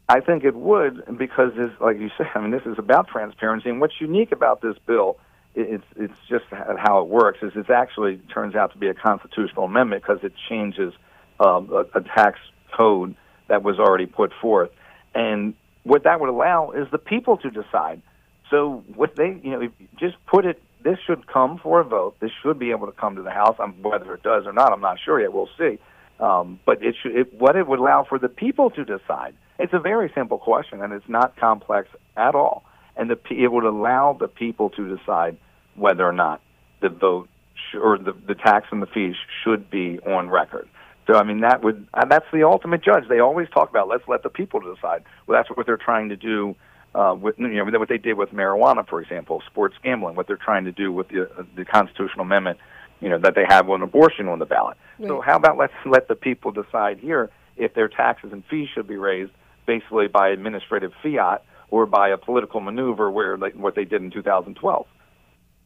Speaker 23: I think it would because, this, like you said, I mean, this is about transparency. And what's unique about this bill, it's it's just how it works. Is it actually turns out to be a constitutional amendment because it changes um, a, a tax code that was already put forth, and what that would allow is the people to decide. So what they, you know, just put it. This should come for a vote. This should be able to come to the House. Um, whether it does or not, I'm not sure yet. We'll see. Um, but it should. It, what it would allow for the people to decide it's a very simple question, and it's not complex at all. And the, it would allow the people to decide whether or not the vote sh- or the, the tax and the fees should be on record. So I mean that would uh, that's the ultimate judge. They always talk about let's let the people decide. Well, that's what they're trying to do. Uh, with you know what they did with marijuana, for example, sports gambling. What they're trying to do with the uh, the constitutional amendment, you know, that they have on abortion on the ballot. Right. So how about let's let the people decide here if their taxes and fees should be raised basically by administrative fiat or by a political maneuver where like what they did in 2012.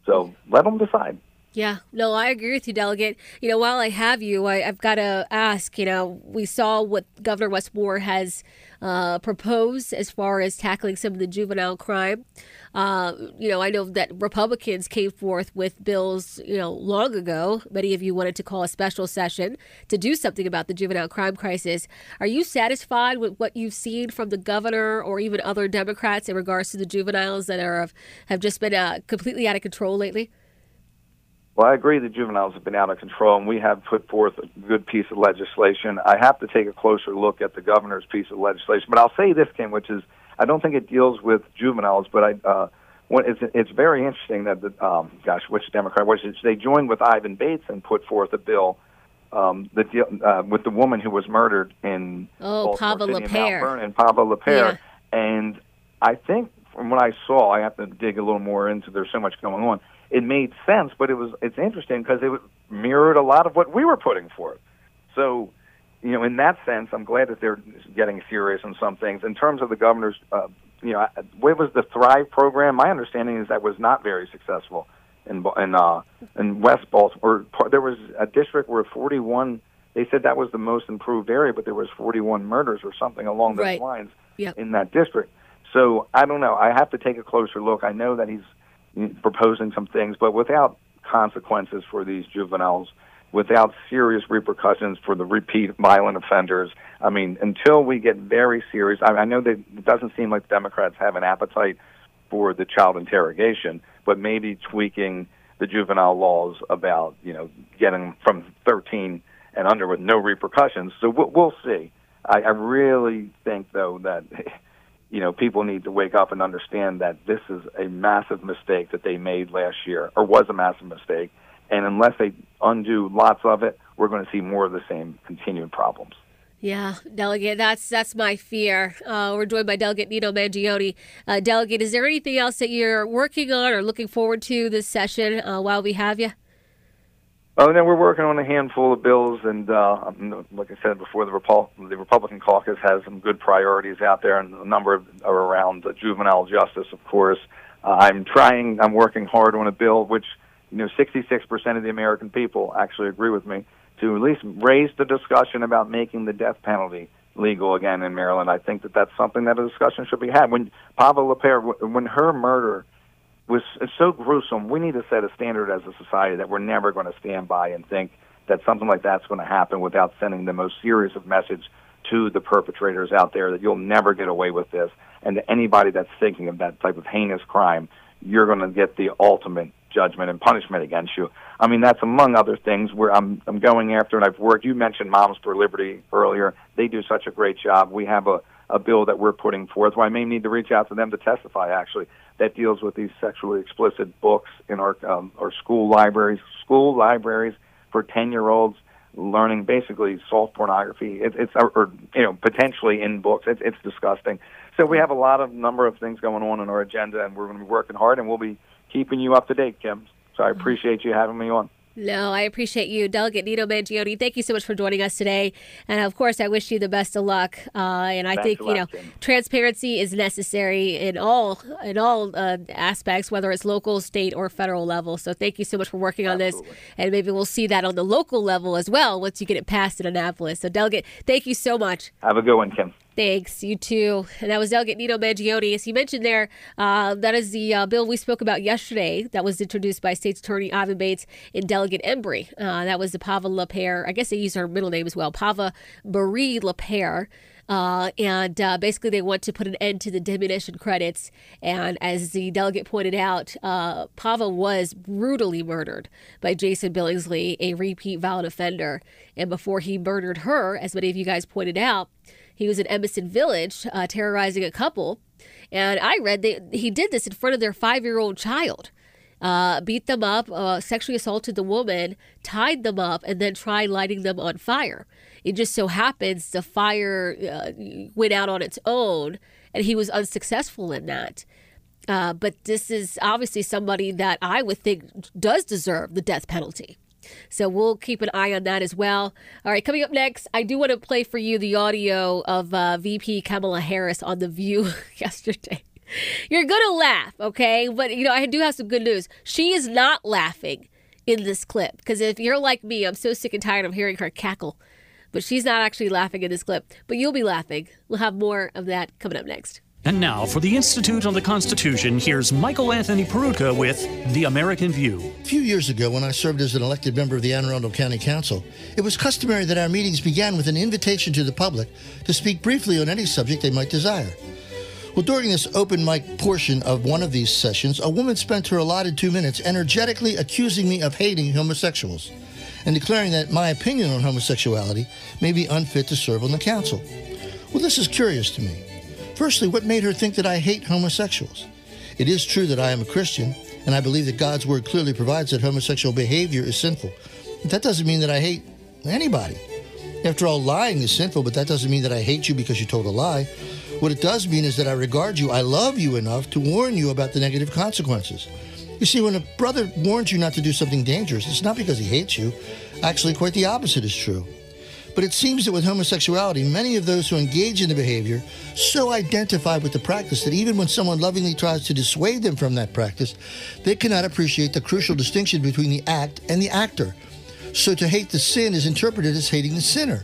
Speaker 23: So let them decide.
Speaker 3: Yeah, no, I agree with you, Delegate. You know, while I have you, I, have got to ask. You know, we saw what Governor Wes Moore has uh, proposed as far as tackling some of the juvenile crime. Uh, you know, I know that Republicans came forth with bills, you know, long ago. Many of you wanted to call a special session to do something about the juvenile crime crisis. Are you satisfied with what you've seen from the governor or even other Democrats in regards to the juveniles that are have just been uh, completely out of control lately?
Speaker 23: Well, I agree that juveniles have been out of control, and we have put forth a good piece of legislation. I have to take a closer look at the governor's piece of legislation, but I'll say this, Kim, which is I don't think it deals with juveniles, but I. Uh, it's it's very interesting that the um, gosh, which Democrat was it? They joined with Ivan Bates and put forth a bill um, the deal uh, with the woman who was murdered in
Speaker 3: oh Pava
Speaker 23: LaPere and Pava LaPere, yeah. and I think from what I saw, I have to dig a little more into. There's so much going on it made sense, but it was it's interesting because it mirrored a lot of what we were putting forth. So, you know, in that sense, I'm glad that they're getting serious on some things. In terms of the governor's, uh, you know, what was the Thrive program? My understanding is that was not very successful in in uh, in West Baltimore. There was a district where 41. They said that was the most improved area, but there was 41 murders or something along those
Speaker 3: right.
Speaker 23: lines
Speaker 3: yep.
Speaker 23: in that district. So I don't know. I have to take a closer look. I know that he's proposing some things, but without consequences for these juveniles, without serious repercussions for the repeat violent offenders. I mean, until we get very serious, I, I know that it doesn't seem like the Democrats have an appetite for the child interrogation, but maybe tweaking the juvenile laws about, you know, getting from 13 and under with no repercussions. So we'll, we'll see. I, I really think, though, that you know, people need to wake up and understand that this is a massive mistake that they made last year, or was a massive mistake. And unless they undo lots of it, we're going to see more of the same continued problems.
Speaker 3: Yeah, delegate. That's that's my fear. Uh, we're joined by Delegate Nino Mangione. Uh, delegate, is there anything else that you're working on or looking forward to this session uh, while we have you?
Speaker 23: Oh, no, we're working on a handful of bills, and uh, like I said before, the, Repu- the Republican caucus has some good priorities out there, and a number of, are around uh, juvenile justice, of course. Uh, I'm trying, I'm working hard on a bill which, you know, 66% of the American people actually agree with me to at least raise the discussion about making the death penalty legal again in Maryland. I think that that's something that a discussion should be had. When Pava LaPere, when her murder was so gruesome. We need to set a standard as a society that we're never going to stand by and think that something like that's going to happen without sending the most serious of message to the perpetrators out there that you'll never get away with this. And to anybody that's thinking of that type of heinous crime, you're going to get the ultimate judgment and punishment against you. I mean, that's among other things where I'm I'm going after, and I've worked. You mentioned Moms for Liberty earlier. They do such a great job. We have a a bill that we're putting forth. Where I may need to reach out to them to testify. Actually, that deals with these sexually explicit books in our um, our school libraries. School libraries for ten year olds learning basically soft pornography. It, it's or, or you know potentially in books. It, it's disgusting. So we have a lot of number of things going on in our agenda, and we're going to be working hard, and we'll be keeping you up to date, Kim. So I appreciate you having me on.
Speaker 3: No, I appreciate you, Delegate Nino Mangione. Thank you so much for joining us today. And of course, I wish you the best of luck. Uh, and I think you know transparency is necessary in all in all uh, aspects, whether it's local, state, or federal level. So thank you so much for working on this. And maybe we'll see that on the local level as well once you get it passed in Annapolis. So, Delegate, thank you so much.
Speaker 23: Have a good one, Kim.
Speaker 3: Thanks, you too. And that was Delegate Nino Mangione. As you mentioned there, uh, that is the uh, bill we spoke about yesterday that was introduced by State's Attorney Ivan Bates and Delegate Embry. Uh, that was the Pava LaPere. I guess they use her middle name as well, Pava Marie LaPere. Uh, and uh, basically, they want to put an end to the diminution credits. And as the delegate pointed out, uh, Pava was brutally murdered by Jason Billingsley, a repeat violent offender. And before he murdered her, as many of you guys pointed out, he was in Emerson Village uh, terrorizing a couple. And I read that he did this in front of their five year old child. Uh, beat them up, uh, sexually assaulted the woman, tied them up, and then tried lighting them on fire. It just so happens the fire uh, went out on its own, and he was unsuccessful in that. Uh, but this is obviously somebody that I would think does deserve the death penalty. So we'll keep an eye on that as well. All right, coming up next, I do want to play for you the audio of uh, VP Kamala Harris on The View yesterday. You're going to laugh, okay? But, you know, I do have some good news. She is not laughing in this clip because if you're like me, I'm so sick and tired of hearing her cackle. But she's not actually laughing in this clip, but you'll be laughing. We'll have more of that coming up next.
Speaker 24: And now, for the Institute on the Constitution, here's Michael Anthony Peroutka with The American View.
Speaker 25: A few years ago, when I served as an elected member of the Anne Arundel County Council, it was customary that our meetings began with an invitation to the public to speak briefly on any subject they might desire. Well, during this open mic portion of one of these sessions, a woman spent her allotted two minutes energetically accusing me of hating homosexuals and declaring that my opinion on homosexuality may be unfit to serve on the council. Well, this is curious to me. Firstly, what made her think that I hate homosexuals? It is true that I am a Christian, and I believe that God's word clearly provides that homosexual behavior is sinful. But that doesn't mean that I hate anybody. After all, lying is sinful, but that doesn't mean that I hate you because you told a lie. What it does mean is that I regard you, I love you enough to warn you about the negative consequences. You see, when a brother warns you not to do something dangerous, it's not because he hates you. Actually, quite the opposite is true. But it seems that with homosexuality, many of those who engage in the behavior so identify with the practice that even when someone lovingly tries to dissuade them from that practice, they cannot appreciate the crucial distinction between the act and the actor. So to hate the sin is interpreted as hating the sinner.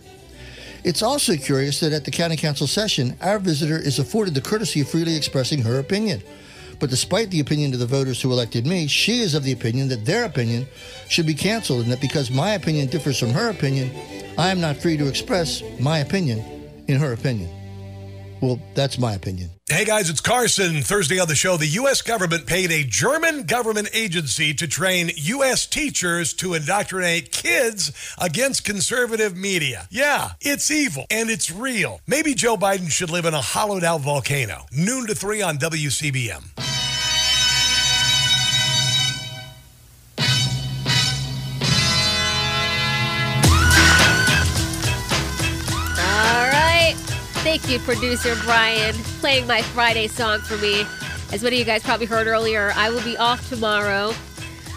Speaker 25: It's also curious that at the county council session, our visitor is afforded the courtesy of freely expressing her opinion. But despite the opinion of the voters who elected me, she is of the opinion that their opinion should be canceled and that because my opinion differs from her opinion, I am not free to express my opinion in her opinion. Well, that's my opinion.
Speaker 16: Hey guys, it's Carson. Thursday on the show, the U.S. government paid a German government agency to train U.S. teachers to indoctrinate kids against conservative media. Yeah, it's evil and it's real. Maybe Joe Biden should live in a hollowed out volcano. Noon to 3 on WCBM.
Speaker 3: Thank you, producer Brian, playing my Friday song for me. As many of you guys probably heard earlier, I will be off tomorrow.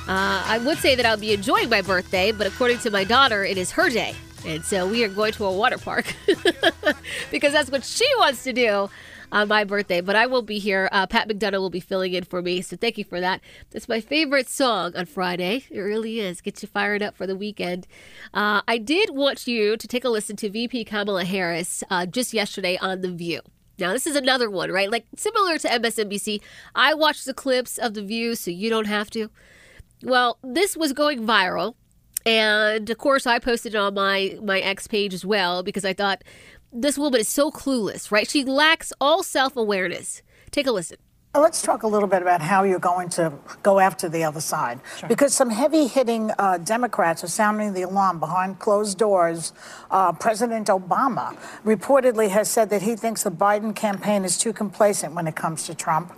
Speaker 3: Uh, I would say that I'll be enjoying my birthday, but according to my daughter, it is her day. And so we are going to a water park because that's what she wants to do on my birthday. But I will be here. Uh, Pat McDonough will be filling in for me. So thank you for that. That's my favorite song on Friday. It really is. Gets you fired up for the weekend. Uh, I did want you to take a listen to VP Kamala Harris uh, just yesterday on The View. Now, this is another one, right? Like similar to MSNBC. I watched the clips of The View, so you don't have to. Well, this was going viral. And of course, I posted it on my, my X page as well because I thought this woman is so clueless, right? She lacks all self awareness. Take a listen.
Speaker 26: Let's talk a little bit about how you're going to go after the other side. Because some heavy hitting uh, Democrats are sounding the alarm behind closed doors. Uh, President Obama reportedly has said that he thinks the Biden campaign is too complacent when it comes to Trump.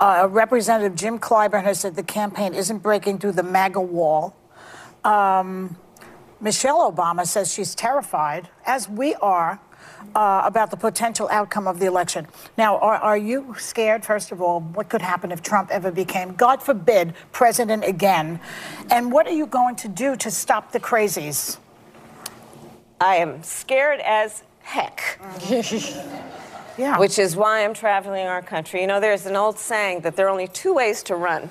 Speaker 26: Uh, Representative Jim Clyburn has said the campaign isn't breaking through the MAGA wall. Um, Michelle Obama says she's terrified, as we are, uh, about the potential outcome of the election. Now, are, are you scared, first of all, what could happen if Trump ever became, God forbid, president again? And what are you going to do to stop the crazies?
Speaker 27: I am scared as heck.
Speaker 26: yeah.
Speaker 27: Which is why I'm traveling our country. You know, there's an old saying that there are only two ways to run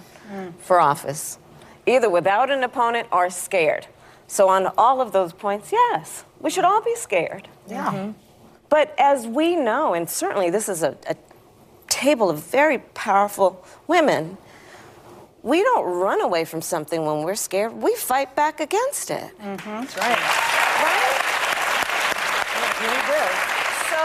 Speaker 27: for office either without an opponent or scared. So, on all of those points, yes, we should all be scared.
Speaker 26: Yeah.
Speaker 27: But as we know, and certainly this is a, a table of very powerful women, we don't run away from something when we're scared. We fight back against it.
Speaker 26: Mm-hmm. That's right.
Speaker 27: We do. So,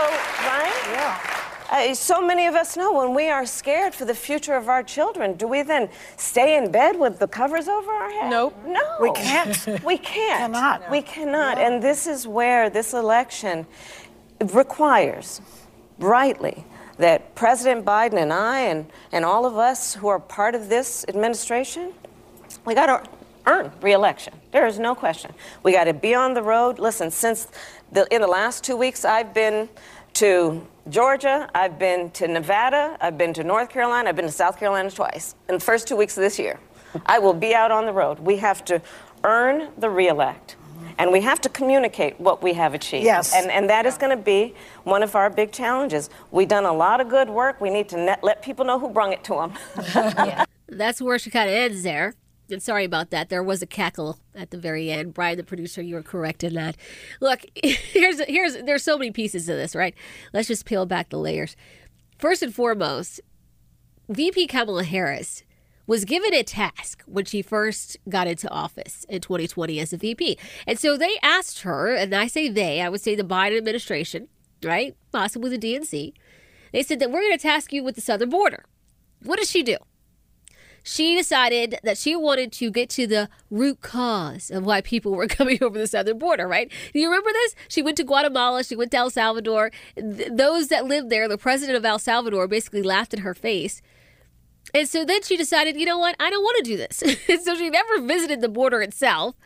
Speaker 27: right?
Speaker 26: Yeah.
Speaker 27: Uh, so many of us know when we are scared for the future of our children, do we then stay in bed with the covers over our head?
Speaker 26: Nope.
Speaker 27: No.
Speaker 26: We can't.
Speaker 27: We can't.
Speaker 26: Cannot.
Speaker 27: We cannot.
Speaker 26: Yeah.
Speaker 27: And this is where this election requires, rightly, that President Biden and I and, and all of us who are part of this administration, we got to earn reelection. There is no question. We got to be on the road. Listen, since the, in the last two weeks, I've been to Georgia, I've been to Nevada, I've been to North Carolina, I've been to South Carolina twice in the first two weeks of this year. I will be out on the road. We have to earn the reelect. And we have to communicate what we have achieved.
Speaker 26: Yes.
Speaker 27: And, and that is going to be one of our big challenges. We've done a lot of good work. We need to net, let people know who brung it to them.
Speaker 3: That's where she kind of ends there. And sorry about that. There was a cackle at the very end. Brian, the producer, you were correct in that. Look, here's here's there's so many pieces to this, right? Let's just peel back the layers. First and foremost, VP Kamala Harris was given a task when she first got into office in 2020 as a VP. And so they asked her, and I say they, I would say the Biden administration, right? Possibly the DNC. They said that we're going to task you with the southern border. What does she do? She decided that she wanted to get to the root cause of why people were coming over the southern border, right? Do you remember this? She went to Guatemala, she went to El Salvador. Th- those that lived there, the president of El Salvador basically laughed in her face. And so then she decided, you know what? I don't want to do this. and so she never visited the border itself.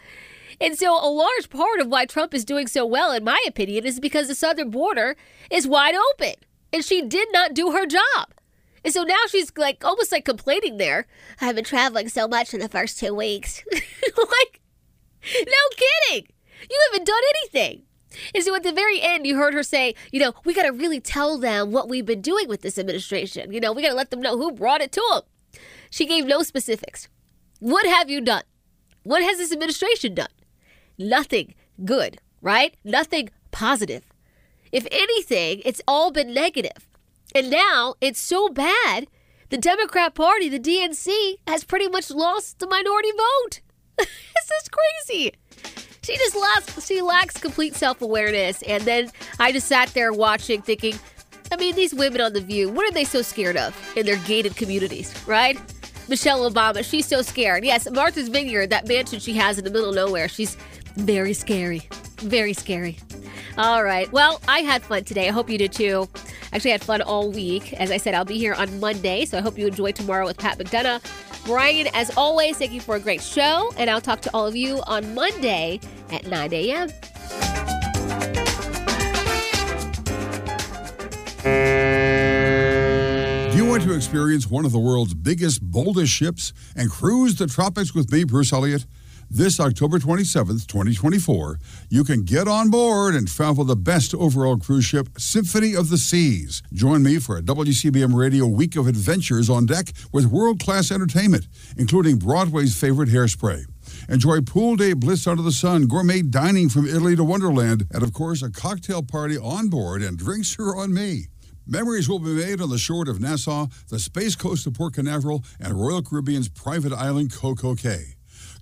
Speaker 3: And so a large part of why Trump is doing so well, in my opinion, is because the southern border is wide open. And she did not do her job. And so now she's like almost like complaining there. I've been traveling so much in the first two weeks. like, no kidding. You haven't done anything. And so at the very end, you heard her say, you know, we got to really tell them what we've been doing with this administration. You know, we got to let them know who brought it to them. She gave no specifics. What have you done? What has this administration done? Nothing good, right? Nothing positive. If anything, it's all been negative. And now it's so bad, the Democrat Party, the DNC, has pretty much lost the minority vote. this is crazy. She just lacks, she lacks complete self awareness. And then I just sat there watching, thinking, I mean, these women on The View, what are they so scared of in their gated communities, right? Michelle Obama, she's so scared. Yes, Martha's Vineyard, that mansion she has in the middle of nowhere, she's very scary. Very scary. All right. Well, I had fun today. I hope you did too. Actually, I had fun all week. As I said, I'll be here on Monday, so I hope you enjoy tomorrow with Pat McDonough. Brian, as always, thank you for a great show, and I'll talk to all of you on Monday at 9 a.m.
Speaker 28: Do you want to experience one of the world's biggest, boldest ships and cruise the tropics with me, Bruce Elliott? This October 27th, 2024, you can get on board and travel the best overall cruise ship, Symphony of the Seas. Join me for a WCBM Radio Week of Adventures on deck with world class entertainment, including Broadway's favorite hairspray. Enjoy pool day bliss under the sun, gourmet dining from Italy to Wonderland, and of course, a cocktail party on board and drinks are on me. Memories will be made on the shore of Nassau, the Space Coast of Port Canaveral, and Royal Caribbean's private island, Coco Cay.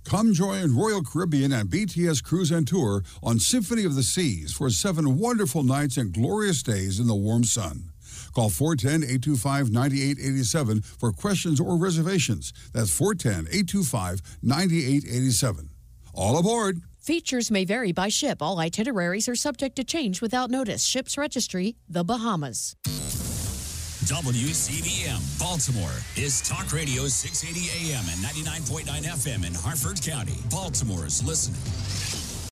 Speaker 28: Come join Royal Caribbean and BTS Cruise and Tour on Symphony of the Seas for seven wonderful nights and glorious days in the warm sun. Call 410 825 9887 for questions or reservations. That's 410 825 9887. All aboard!
Speaker 2: Features may vary by ship. All itineraries are subject to change without notice. Ship's registry, the Bahamas.
Speaker 1: WCBM Baltimore is Talk Radio 680 AM and 99.9 FM in Harford County. Baltimore's listening.